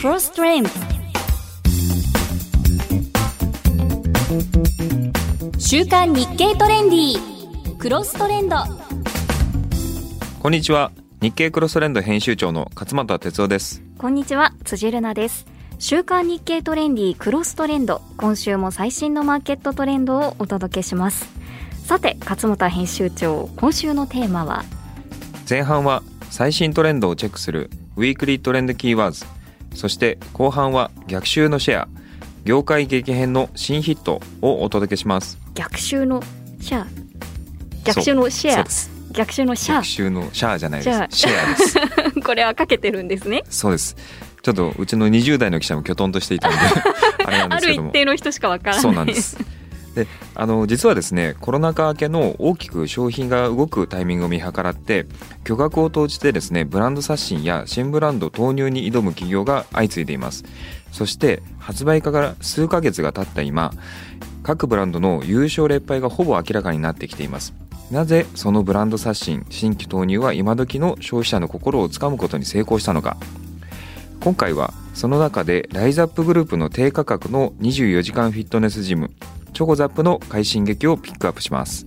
Cross Trend 週刊日経トレンディ。クロストレンド。こんにちは。日経クロストレンド編集長の勝又哲夫です。こんにちは。辻るなです。週刊日経トレンディクロストレンド。今週も最新のマーケットトレンドをお届けします。さて勝又編集長今週のテーマは？前半は最新トレンドをチェックするウィークリートレンドキーワーズ。そして後半は逆襲のシェア。業界激変の新ヒットをお届けします。逆襲のシェア？逆襲のシェア？逆襲のシャ逆襲のシャアじゃないです。シェアです。これはかけてるんですね。そうです。ちょっとうちの20代の記者もきょとんとしていたんで あれなんですけども。ある一定の人しかわからない。そうなんですであの実はですねコロナ禍明けの大きく商品が動くタイミングを見計らって巨額を投じてですねブランド刷新や新ブランド投入に挑む企業が相次いでいます。そして発売から数ヶ月が経った今各ブランドの優勝劣敗がほぼ明らかになってきています。なぜそのブランド刷新新規投入は今時の消費者の心をつかむことに成功したのか。今回はその中でライザップグループの低価格の24時間フィットネスジムチョコザップの快進撃をピックアップします。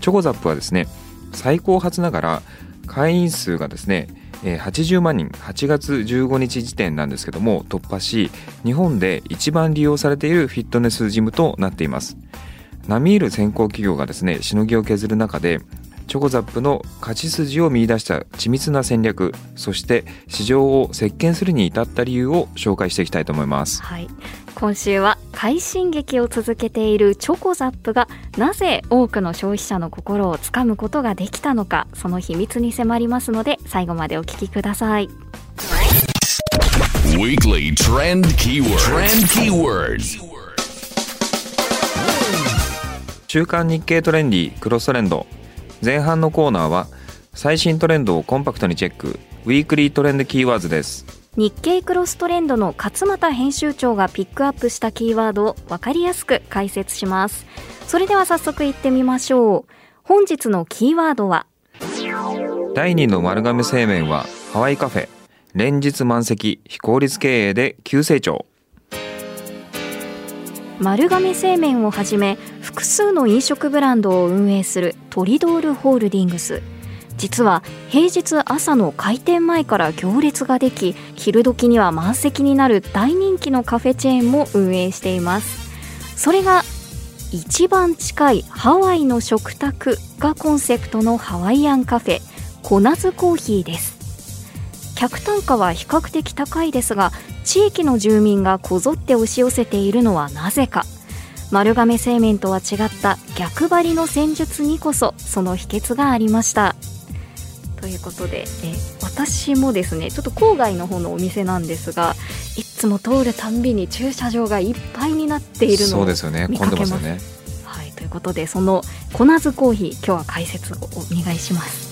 チョコザップはですね最高初ながら会員数がですね80万人8月15日時点なんですけども突破し日本で一番利用されているフィットネスジムとなっています。並みいる先行企業がですねしのぎを削る中でチョコザップの勝ち筋を見出した緻密な戦略そして市場を席巻するに至った理由を紹介していきたいと思います、はい、今週は快進撃を続けているチョコザップがなぜ多くの消費者の心をつかむことができたのかその秘密に迫りますので最後までお聞きください。Weekly Trend Keyword Trend Keywords. 週刊日経トレンディクロストレンド。前半のコーナーは最新トレンドをコンパクトにチェック。ウィークリートレンドキーワーズです日経クロストレンドの勝又編集長がピックアップしたキーワードを分かりやすく解説します。それでは早速いってみましょう。本日のキーワードは？第2の丸亀製麺はハワイカフェ連日満席非効率経営で急成長。丸亀製麺をはじめ複数の飲食ブランドを運営するトリドールホールディングス実は平日朝の開店前から行列ができ昼時には満席になる大人気のカフェチェーンも運営しています。それが一番近いハワイの食卓がコンセプトのハワイアンカフェコナズコーヒーです。客単価は比較的高いですが地域の住民がこぞって押し寄せているのはなぜか。丸亀製麺とは違った逆張りの戦術にこそその秘訣がありました。ということで、え私もですねちょっと郊外の方のお店なんですがいつも通るたんびに駐車場がいっぱいになっているのを見かけます。ね、はい、ということでそのコナズコーヒー今日は解説をお願いします。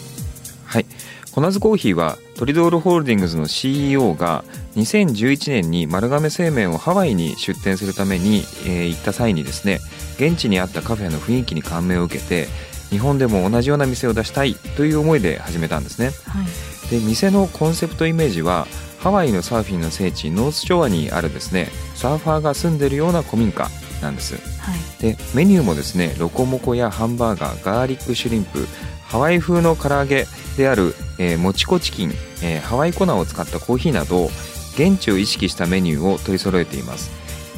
はいコナズコーヒーはトリドールホールディングスの CEO が2011年に丸亀製麺をハワイに出店するために、えー、行った際にですね現地にあったカフェの雰囲気に感銘を受けて日本でも同じような店を出したいという思いで始めたんですね、はい、で店のコンセプトイメージはハワイのサーフィンの聖地ノースショアにあるですねサーファーが住んでるような古民家なんです、はい、でメニューもですねロコモコやハンバーガーガーリックシュリンプハワイ風の唐揚げである、えー、もちこチキン、えー、ハワイ粉を使ったコーヒーなど現地を意識したメニューを取り揃えています。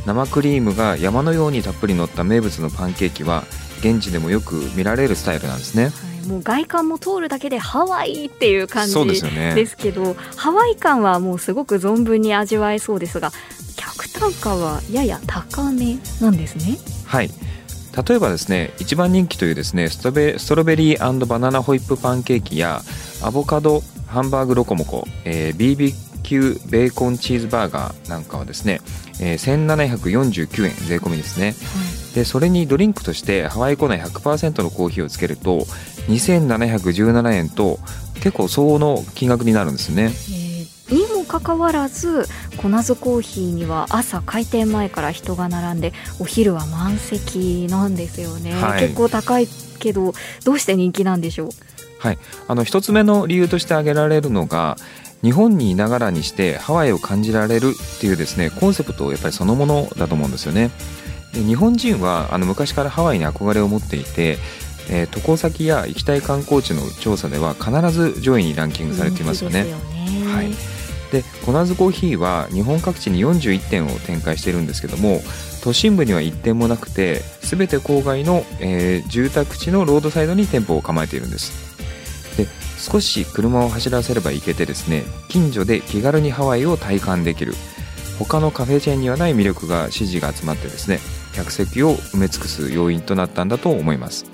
生クリームが山のようにたっぷり乗った名物のパンケーキは現地でもよく見られるスタイルなんですね。はいもう外観も通るだけでハワイっていう感じですけど、ね、ハワイ感はもうすごく存分に味わえそうですが客単価はやや高めなんですね。はい例えばですね一番人気というですねストベストロベリーバナナホイップパンケーキやアボカドハンバーグロコモコ、えー、BBQ ベーコンチーズバーガーなんかはですね、えー、1749円税込みですね、はい、でそれにドリンクとしてハワイコナ100%のコーヒーをつけると2717円と結構相応の金額になるんですね。にもかかわらずコナズコーヒーには朝開店前から人が並んでお昼は満席なんですよね、はい、結構高いけどどうして人気なんでしょう？はい、あの一つ目の理由として挙げられるのが日本にいながらにしてハワイを感じられるっていうですねコンセプトやっぱりそのものだと思うんですよね。で日本人はあの昔からハワイに憧れを持っていて、えー渡航先や行きたい観光地の調査では必ず上位にランキングされていますよね。はい。でコナーズコーヒーは日本各地に41店を展開しているんですけども都心部には1店もなくて全て郊外の、えー住宅地のロードサイドに店舗を構えているんです。で少し車を走らせれば行けてですね近所で気軽にハワイを体感できる他のカフェチェーンにはない魅力が支持が集まってですね客席を埋め尽くす要因となったんだと思います。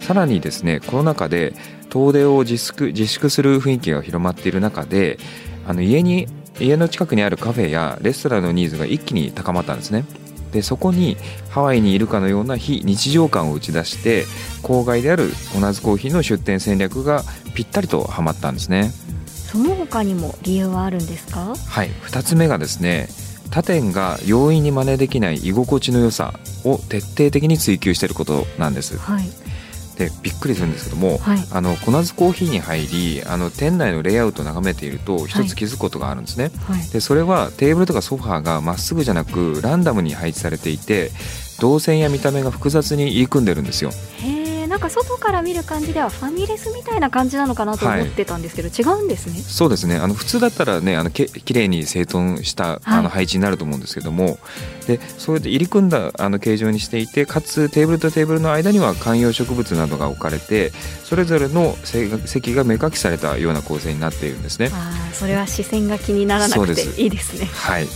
さらにですねコロナ禍で遠出を自粛自粛する雰囲気が広まっている中であの家に家の近くにあるカフェやレストランのニーズが一気に高まったんですね。でそこにハワイにいるかのような非日常感を打ち出して郊外であるコナーズコーヒーの出店戦略がぴったりとはまったんですね。その他にも理由はあるんですか？はい2つ目がですね他店が容易に真似できない居心地の良さを徹底的に追求していることなんです。はい。でびっくりするんですけども、はい。あのコナズコーヒーに入りあの店内のレイアウトを眺めていると一つ気づくことがあるんですね、はい。でそれはテーブルとかソファーがまっすぐじゃなくランダムに配置されていて動線や見た目が複雑に入り組んでるんですよ。へえなんか外から見る感じではファミレスみたいな感じなのかなと思ってたんですけど、違うんですね。そうですね。あの普通だったらねあのけきれいに整頓したあの配置になると思うんですけども、でそうやって入り組んだあの形状にしていてかつテーブルとテーブルの間には観葉植物などが置かれてそれぞれのせ席が目隠しされたような構成になっているんですね。ああそれは視線が気にならなくていいですね。はい。へ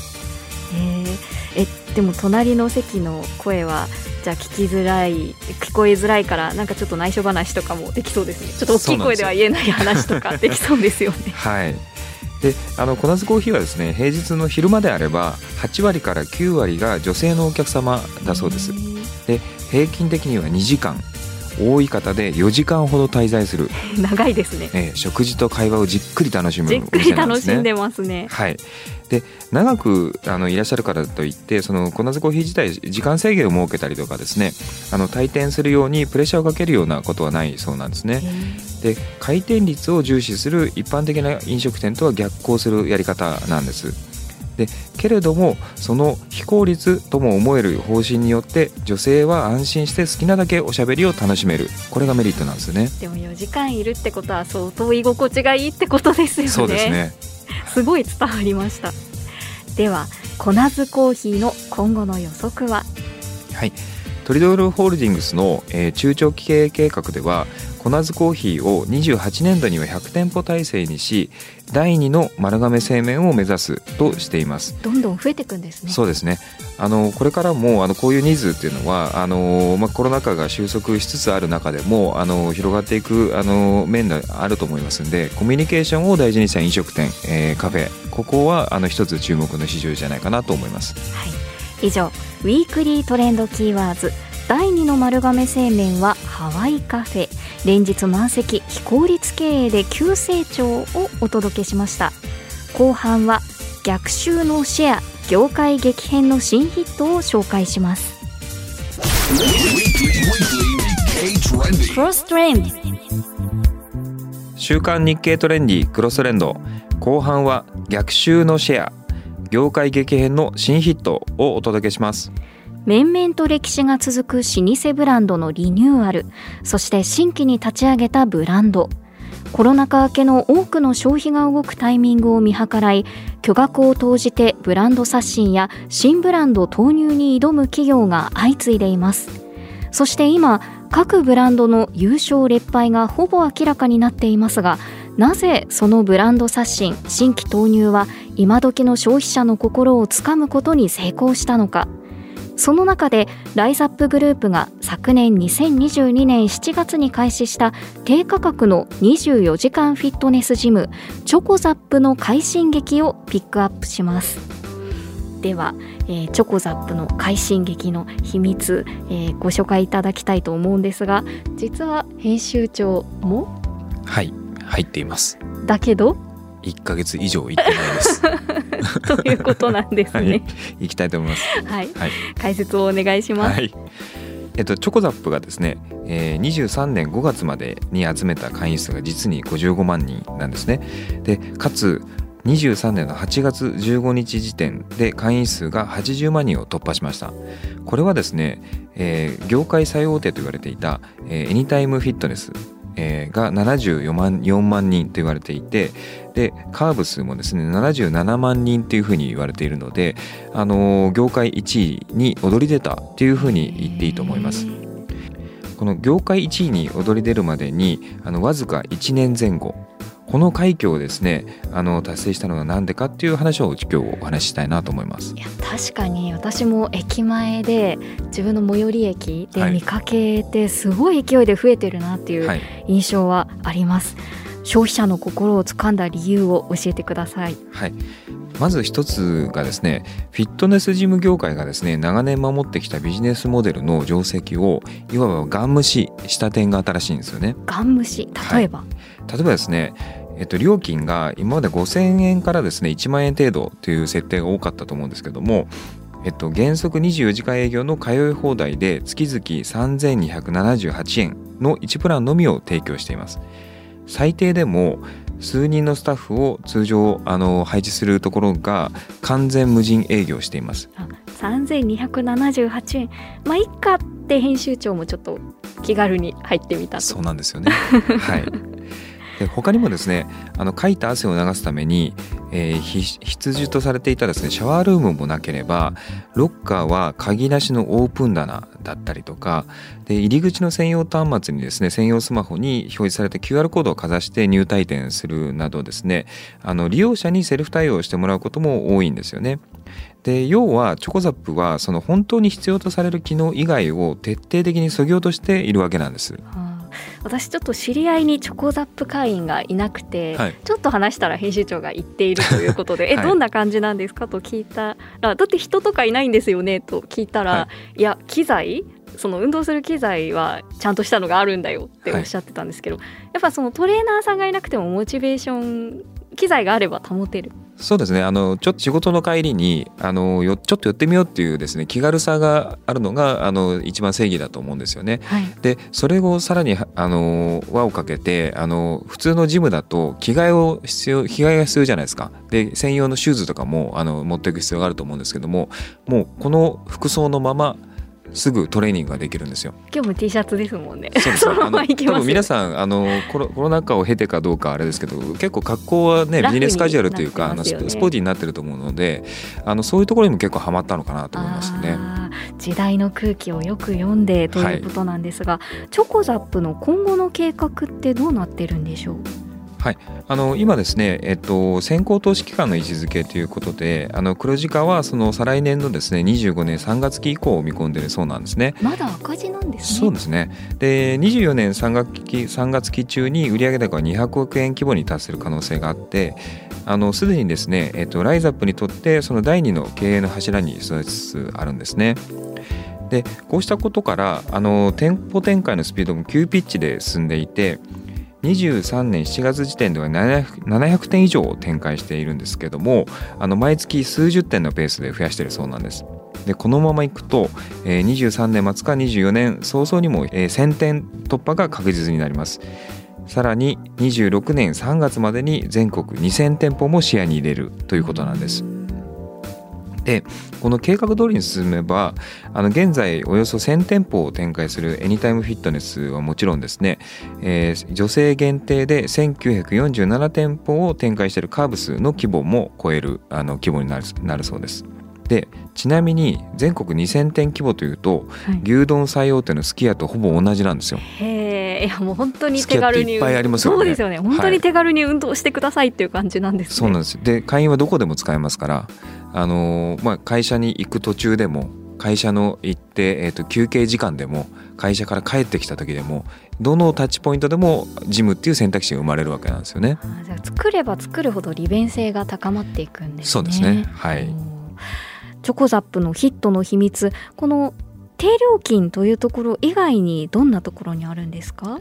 ええでも隣の席の声はじゃあ聞きづらい聞こえづらいからなんかちょっと内緒話とかもできそうですね。ちょっと大きい声では言えない話とかできそうですよね。はい。であのコナズコーヒーはですね平日の昼間であれば8割から9割が女性のお客様だそうです。で平均的には2時間多い方で4時間ほど滞在する、長いですね。えー食事と会話をじっくり楽しむおじっくり楽しんでますね。はい、で長くあのいらっしゃるからといってそのコナズコーヒー自体時間制限を設けたりとかですね。あの退店するようにプレッシャーをかけるようなことはないそうなんですね。へで回転率を重視する一般的な飲食店とは逆行するやり方なんです。でけれどもその非効率とも思える方針によって女性は安心して好きなだけおしゃべりを楽しめる。これがメリットなんですよね。ーでも4時間いるってことは相当居心地がいいってことですよね。そうですね。すごい伝わりました。ではコナズコーヒーの今後の予測は？はい、トリドールホールディングスの、えー中長期経営計画ではコナズコーヒーを28年度には100店舗体制にし第2の丸亀製麺を目指すとしています。どんどん増えていくんですねそうですねあのこれからもあのこういうニーズっていうのはあの、まあ、コロナ禍が収束しつつある中でもあの広がっていくあの面があると思いますんでコミュニケーションを大事にした飲食店、えーカフェここはあの一つ注目の市場じゃないかなと思います。はい、以上ウィークリートレンドキーワード第2の丸亀製麺はハワイカフェ。連日満席非効率経営で急成長をお届けしました。後半は逆襲のシェア業界激変の新ヒットを紹介します。K Trendy. クロストレンド週刊日経トレンディクロストレンド。後半は逆襲のシェア業界激変の新ヒットをお届けします。面々と歴史が続く老舗ブランドのリニューアルそして新規に立ち上げたブランド。コロナ禍明けの多くの消費が動くタイミングを見計らい巨額を投じてブランド刷新や新ブランド投入に挑む企業が相次いでいます。そして今各ブランドの優勝劣敗がほぼ明らかになっていますがなぜそのブランド刷新新規投入は今時の消費者の心をつかむことに成功したのか。その中でライザップグループが昨年2022年7月に開始した低価格の24時間フィットネスジムチョコザップの快進撃をピックアップします。では、えーチョコザップの快進撃の秘密、えーご紹介いただきたいと思うんですが実は編集長も？はい。入っています。だけど？1ヶ月以上行ってないです。ということなんですはい。ね。行きたいと思います。はい、はい。解説をお願いします。はい。えっと、チョコザップがですね、えー、23年5月までに集めた会員数が実に55万人なんですね。でかつ23年の8月15日時点で会員数が80万人を突破しました。これはですね、えー業界最大手と言われていた、えーエニタイムフィットネス、えーが74万 ,4 万人と言われていてでカーブ数もですね77万人というふうに言われているので、あのー業界1位に躍り出たというふうに言っていいと思います。この業界1位に躍り出るまでにあのわずか1年前後この快挙をですねあの達成したのは何でかっていう話を今日お話ししたいなと思います。い。や確かに私も駅前で自分の最寄り駅ではい。見かけてすごい勢いで増えてるなっていうはい、印象はあります、消費者の心をつかんだ理由を教えてください。はい、まず一つがですねフィットネスジム業界がですね長年守ってきたビジネスモデルの定石をいわばガン無視した点が新しいんですよね。ガン虫例えば、例えばですねえっと、料金が今まで5000円からですね1万円程度という設定が多かったと思うんですけども、えっと、原則24時間営業の通い放題で月々3278円の1プランのみを提供しています最低でも数人のスタッフを通常あの配置するところが完全無人営業していますあ3278円まあいっかって編集長もちょっと気軽に入ってみたとそうなんですよね。はい。で他にもですねあのかいた汗を流すために、えー必需とされていたですねシャワールームもなければロッカーは鍵なしのオープン棚だったりとかで入り口の専用端末にですね専用スマホに表示された QR コードをかざして入退店するなどですねあの利用者にセルフ対応してもらうことも多いんですよね。で要はチョコザップはその本当に必要とされる機能以外を徹底的に削ぎ落としているわけなんです。あ私ちょっと知り合いにチョコザップ会員がいなくて、はい。ちょっと話したら編集長が言っているということで、えはい。どんな感じなんですか？と聞いたらだって人とかいないんですよね？と聞いたら、、はい。や機材その運動する機材はちゃんとしたのがあるんだよっておっしゃってたんですけど、やっぱそのトレーナーさんがいなくてもモチベーション機材があれば保てる。そうですね。あのちょっと仕事の帰りにあのよちょっと寄ってみようっていうですね気軽さがあるのがあの一番正義だと思うんですよね。はい。でそれをさらにあの輪をかけてあの普通のジムだと着替えを必要着替えが必要じゃないですか。で専用のシューズとかもあの持っていく必要があると思うんですけどももうこの服装のまますぐトレーニングができるんですよ。今日も T シャツですもんね。そうです。あの多分皆さんあのコロコロナ禍を経てかどうかあれですけど結構格好はねビジネスカジュアルというかね。スポーティーになってると思うのであのそういうところにも結構ハマったのかなと思いますね。時代の空気をよく読んでということなんですが、チョコザップの今後の計画ってどうなってるんでしょう？あの今ですね、えっと、先行投資期間の位置づけということであの黒字化はその再来年のですね25年3月期以降を見込んでいるそうなんですね。まだ赤字なんですねそうですねで24年3月期 ,3 月期中に売上高は200億円規模に達する可能性があってあのすでにですね、えっと、ライザップにとってその第2の経営の柱に育ちつつあるんですね。でこうしたことからあの店舗展開のスピードも急ピッチで進んでいて23年7月時点では700 700店以上を展開しているんですけどもあの毎月数十店のペースで増やしているそうなんです。でこのままいくと、えー23年末か24年早々にも、えー1000店突破が確実になりますさらに26年3月までに全国2000店舗も視野に入れるということなんですでこの計画通りに進めばあの現在およそ1000店舗を展開するエニタイムフィットネスはもちろんですね、えー女性限定で1947店舗を展開しているカーブスの規模も超えるあの規模になるなるそうです。でちなみに全国2000店規模というとはい。牛丼最大手のすき家とほぼ同じなんですよ。へえいやもう本当に手軽にいっぱいありますよね。そうですよね。本当はい。に手軽に運動してくださいっていう感じなんですね、そうなんです。で会員はどこでも使えますから、あのーまあ、会社に行く途中でも会社の行って、えー、と休憩時間でも会社から帰ってきた時でもどのタッチポイントでもジムっていう選択肢が生まれるわけなんですよね。作れば作るほど利便性が高まっていくんですね。そうですねはいチョコザップのヒットの秘密この低料金というところ以外にどんなところにあるんですか？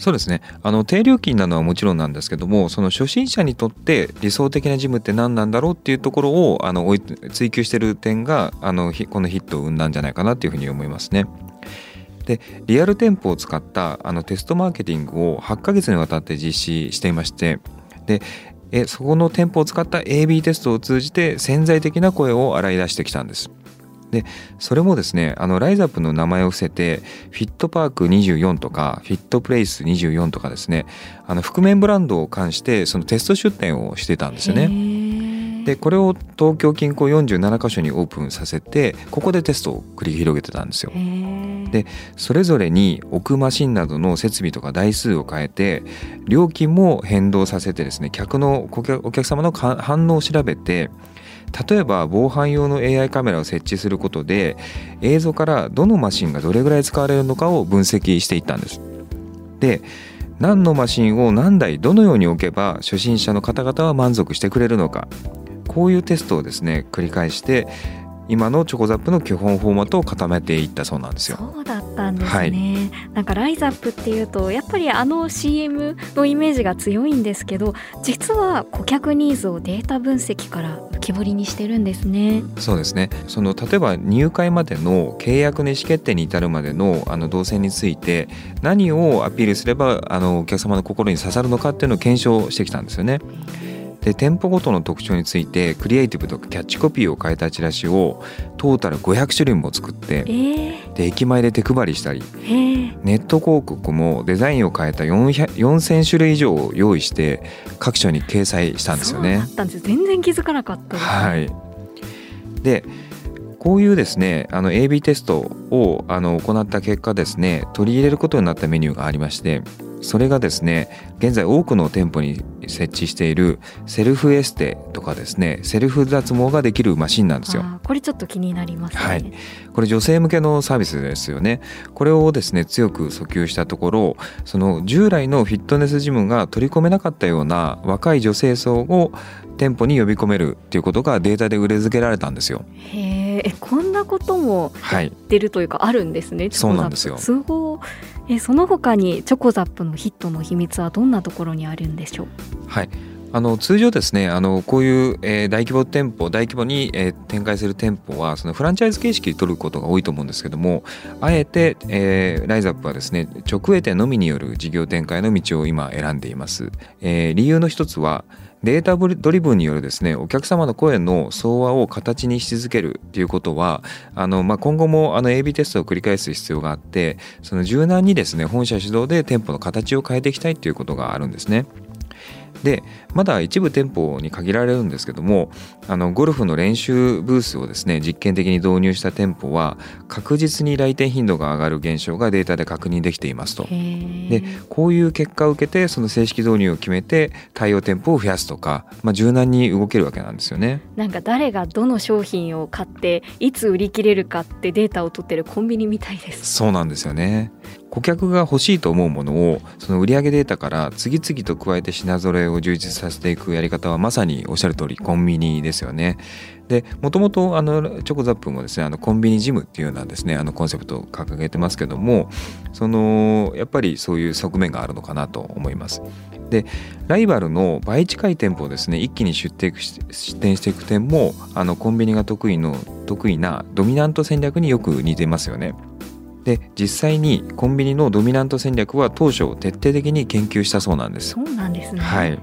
そうですねあの低料金なのはもちろんなんですけどもその初心者にとって理想的なジムって何なんだろうっていうところをあの追求してる点があのこのヒットを生んだんじゃないかなっていうふうに思いますね。でリアル店舗を使ったあのテストマーケティングを8ヶ月にわたって実施していましてでえそこの店舗を使った AB テストを通じて潜在的な声を洗い出してきたんです。でそれもですねあのライザップの名前を伏せてフィットパーク24とかフィットプレイス24とかですねあの覆面ブランドを関してそのテスト出店をしてたんですよね。ねでこれを東京近郊47カ所にオープンさせてここでテストを繰り広げてたんですよ。でそれぞれに置くマシンなどの設備とか台数を変えて料金も変動させてですね客のお客様のか反応を調べて例えば防犯用の AI カメラを設置することで映像からどのマシンがどれぐらい使われるのかを分析していったんです。で何のマシンを何台どのように置けば初心者の方々は満足してくれるのかこういうテストをですね繰り返して今のチョコザップの基本フォーマットを固めていったそうなんですよ。そうだったんですね、はいなんかライザップっていうとやっぱりあの CM のイメージが強いんですけど実は顧客ニーズをデータ分析から浮き彫りにしてるんですねそうですねその例えば入会までの契約の意思決定に至るまでのあの動線について何をアピールすればあのお客様の心に刺さるのかっていうのを検証してきたんですよね。で店舗ごとの特徴についてクリエイティブとかキャッチコピーを変えたチラシをトータル500種類も作ってえー、で駅前で手配りしたりえー、ネット広告もデザインを変えた400 4000種類以上を用意して各所に掲載したんですよね。そうだ。ったんです。全然気づかなかったはい、でこういうですねあの AB テストをあの行った結果ですね取り入れることになったメニューがありましてそれがですね現在多くの店舗に設置しているセルフエステとかですねセルフ脱毛ができるマシンなんですよ。これちょっと気になりますね、はい。これ女性向けのサービスですよね。これをですね強く訴求したところその従来のフィットネスジムが取り込めなかったような若い女性層を店舗に呼び込めるっていうことがデータで裏付けられたんですよ。へーえこんなこともはい。出るというかあるんですねそうなんですよ。すごい。えその他にチョコザップのヒットの秘密はどんなところにあるんでしょう？はいあの通常ですねあのこういう、えー大規模店舗大規模に、えー展開する店舗はそのフランチャイズ形式で取ることが多いと思うんですけどもあえて、えーライザップはですね直営店のみによる事業展開の道を今選んでいます、えー理由の一つはデータドリブンによるですねお客様の声の総和を形にし続けるっていうことはあの、まあ、今後もあの AB テストを繰り返す必要があってその柔軟にですね本社主導で店舗の形を変えていきたいっていうことがあるんですね。でまだ一部店舗に限られるんですけどもあのゴルフの練習ブースをですね実験的に導入した店舗は確実に来店頻度が上がる現象がデータで確認できていますと。でこういう結果を受けてその正式導入を決めて対応店舗を増やすとか、まあ、柔軟に動けるわけなんですよね。なんか誰がどの商品を買っていつ売り切れるかってデータを取ってるコンビニみたいですそうなんですよね顧客が欲しいと思うものをその売上データから次々と加えて品揃えを充実させていくやり方はまさにおっしゃる通りコンビニですよね。でもともとあのチョコザップもですねあのコンビニジムっていうようなですねあのコンセプトを掲げてますけどもそのやっぱりそういう側面があるのかなと思います。でライバルの倍近い店舗をですね一気に出店していく点もあのコンビニが得意の得意なドミナント戦略によく似てますよね。で実際にコンビニのドミナント戦略は当初徹底的に研究したそうなんです。そうなんですねはい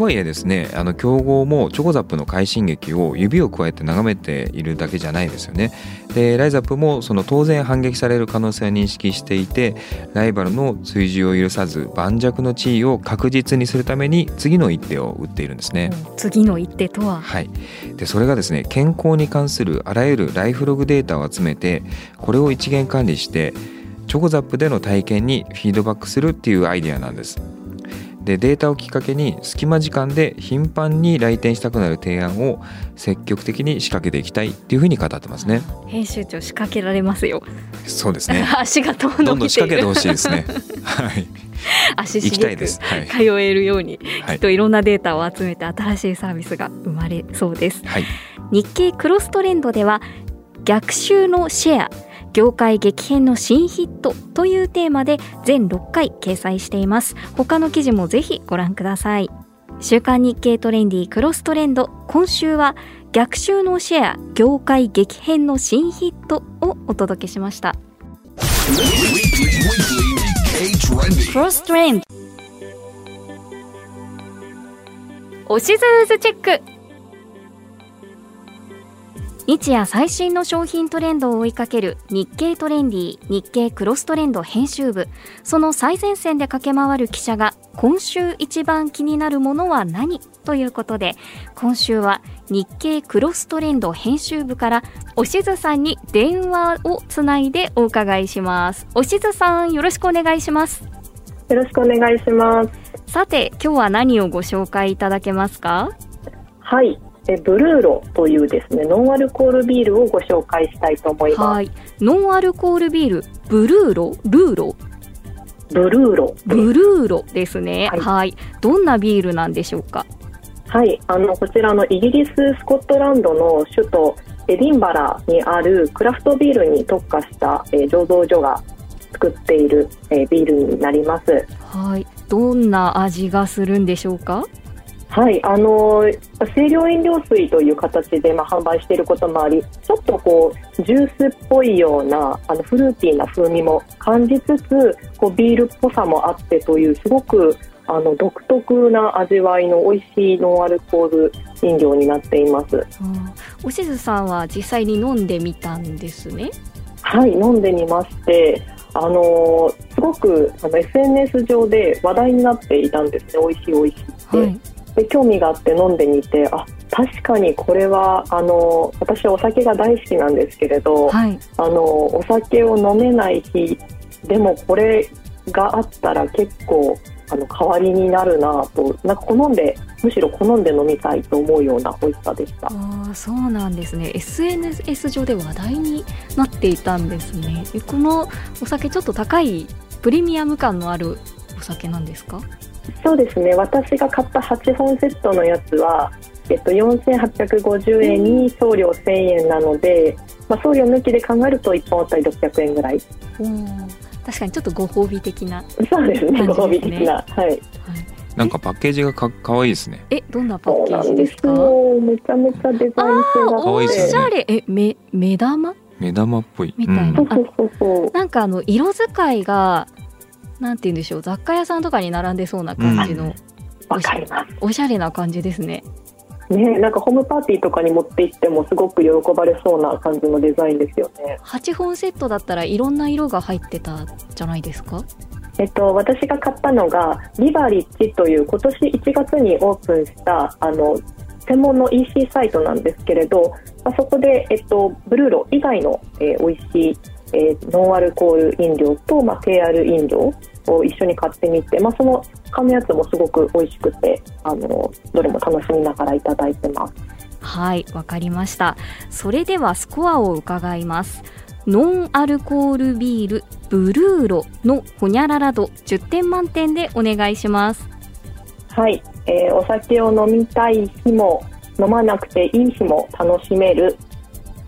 とはいえですねあの競合もチョコザップの快進撃を指を加えて眺めているだけじゃないですよね。でライザップもその当然反撃される可能性を認識していてライバルの追従を許さず盤石の地位を確実にするために次の一手を打っているんですね。次の一手とは？はい、でそれがですね健康に関するあらゆるライフログデータを集めてこれを一元管理してチョコザップでの体験にフィードバックするっていうアイデアなんです。でデータをきっかけに隙間時間で頻繁に来店したくなる提案を積極的に仕掛けていきたいっていうふうに語ってますね。編集長仕掛けられますよそうですね。足が遠のいているどんどん仕掛けてほしいですね。はい、足しげく。通えるようにはい。きっといろんなデータを集めて新しいサービスが生まれそうですはい。日経クロストレンドでは逆襲のシェア業界激変の新ヒットというテーマで全6回掲載しています。他の記事もぜひご覧ください。週刊日経トレンディクロストレンド。今週は逆襲のシェア業界激変の新ヒットをお届けしました.クロストレンドおしずーずチェック日夜最新の商品トレンドを追いかける日経トレンディ日経クロストレンド編集部その最前線で駆け回る記者が今週一番気になるものは何ということで今週は日経クロストレンド編集部からおしずさんに電話をつないでお伺いしますおしずさんよろしくお願いしますよろしくお願いします。さて今日は何をご紹介いただけますか？はい。えブルーロというですね、ノンアルコールビールをご紹介したいと思います。はいノンアルコールビールブルーロルーロブルーロ。ブルーロですねはいはいどんなビールなんでしょうか？はい。あの、こちらのイギリス、スコットランドの首都エディンバラにあるクラフトビールに特化した、えー醸造所が作っている、えービールになります。はいどんな味がするんでしょうか？はい、あの清涼飲料水という形で、まあ、販売していることもありちょっとこうジュースっぽいようなあのフルーティーな風味も感じつつこうビールっぽさもあってというすごくあの独特な味わいの美味しいノンアルコール飲料になっています。うんおしずさんは実際に飲んでみたんですね？はい、飲んでみまして、あのーすごくあの SNS 上で話題になっていたんですね、美味しい美味しいって。はいで興味があって飲んでみてあ確かにこれはあの私はお酒が大好きなんですけれど、はい。あのお酒を飲めない日でもこれがあったら結構あの代わりになるなとなんか好んでむしろ好んで飲みたいと思うような美味しさでした。あーそうなんですね。SNS 上で話題になっていたんですね。えこのお酒ちょっと高いプレミアム感のあるお酒なんですか？そうですね。私が買った8本セットのやつは、えっと、4850円に送料1000円なので、まあ、送料抜きで考えると1本あたり600円ぐらい。おー確かにちょっとご褒美的な、そうですね感じですね。ご褒美的な。はい。はい、なんかパッケージがかかわいいですね。えどんなパッケージですか？よ。めちゃめちゃデザイン性がああおって。可愛いですねしゃれ。えめ目玉？目玉っぽい。みたいな。そうそうそうそう。なんかあの色使いがなんて言うんでしょう雑貨屋さんとかに並んでそうな感じの、わかりまおしゃれな感じですね。すねなんかホームパーティーとかに持って行ってもすごく喜ばれそうな感じのデザインですよね。8本セットだったらいろんな色が入ってたじゃないですか？えっと、私が買ったのがリバリッチという今年1月にオープンしたあの専門の EC サイトなんですけれど、まあ、そこで、えっと、ブルーロ以外の、えー美味しい、えーノンアルコール飲料と、まあ、低アル飲料を一緒に買ってみて、まあ、その買うやつもすごく美味しくてあのどれも楽しみながらいただいてます。はいわかりましたそれではスコアを伺いますノンアルコールビールブルーロのホニャララ度10点満点でお願いしますはい、えーお酒を飲みたい日も飲まなくていい日も楽しめる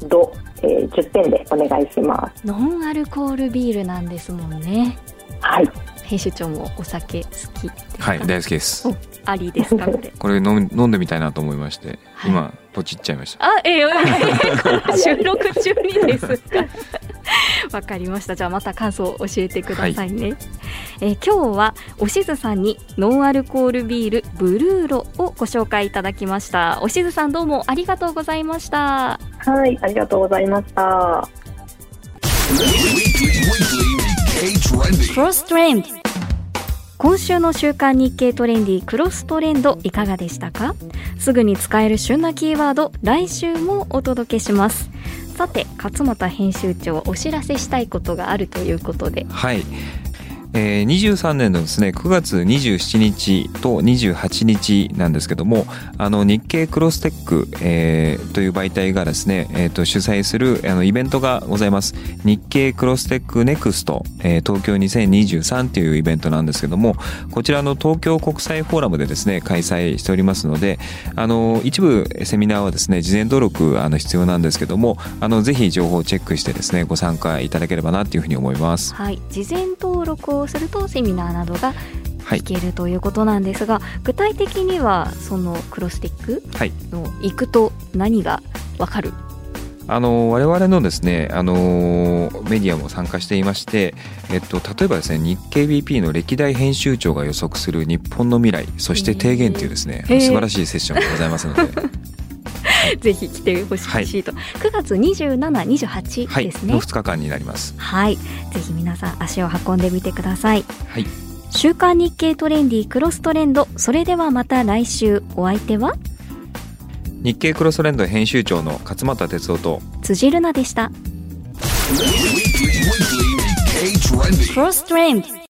度、えー10点でお願いします。ノンアルコールビールなんですもんねはい、編集長もお酒好きですかはい大好きですおありですかこれ これ飲み飲んでみたいなと思いまして、はい今ポチっちゃいましたあ、えー、収録中にですか？わかりました。じゃあまた感想を教えてくださいね。えー今日はおしずさんにノンアルコールビールブルーロをご紹介いただきました。おしずさんどうもありがとうございました。はい、ありがとうございました。クロストレンド今週の週刊日経トレンディクロストレンドいかがでしたか？すぐに使える旬なキーワード来週もお届けします。さて勝俣編集長お知らせしたいことがあるということで。はい、えー、23年のですね9月27日と28日なんですけどもあの日経クロステック、えーという媒体がですね、えー、と主催するあのイベントがございます日経クロステックネクスト、えー東京2023というイベントなんですけどもこちらの東京国際フォーラムでですね開催しておりますのであの一部セミナーはですね事前登録あの必要なんですけどもあのぜひ情報をチェックしてですねご参加いただければなというふうに思います。はい事前登録をするとセミナーなどがはい。聞けるということなんですが、具体的にはそのクロステックはい。の行くと何がわかる？あの我々のですねあのメディアも参加していまして、えっと、例えばですね日経 BP の歴代編集長が予測する日本の未来そして提言というですねへー。素晴らしいセッションがございますので、ぜひ来てほしいと、9月27、28はい、ですね。の。2日間になります。はい、ぜひ皆さん足を運んでみてください。はい、週刊日経トレンディクロストレンド、それではまた来週。お相手は？日経クロストレンド編集長の勝俣哲夫と。辻るなでした。クロストレンド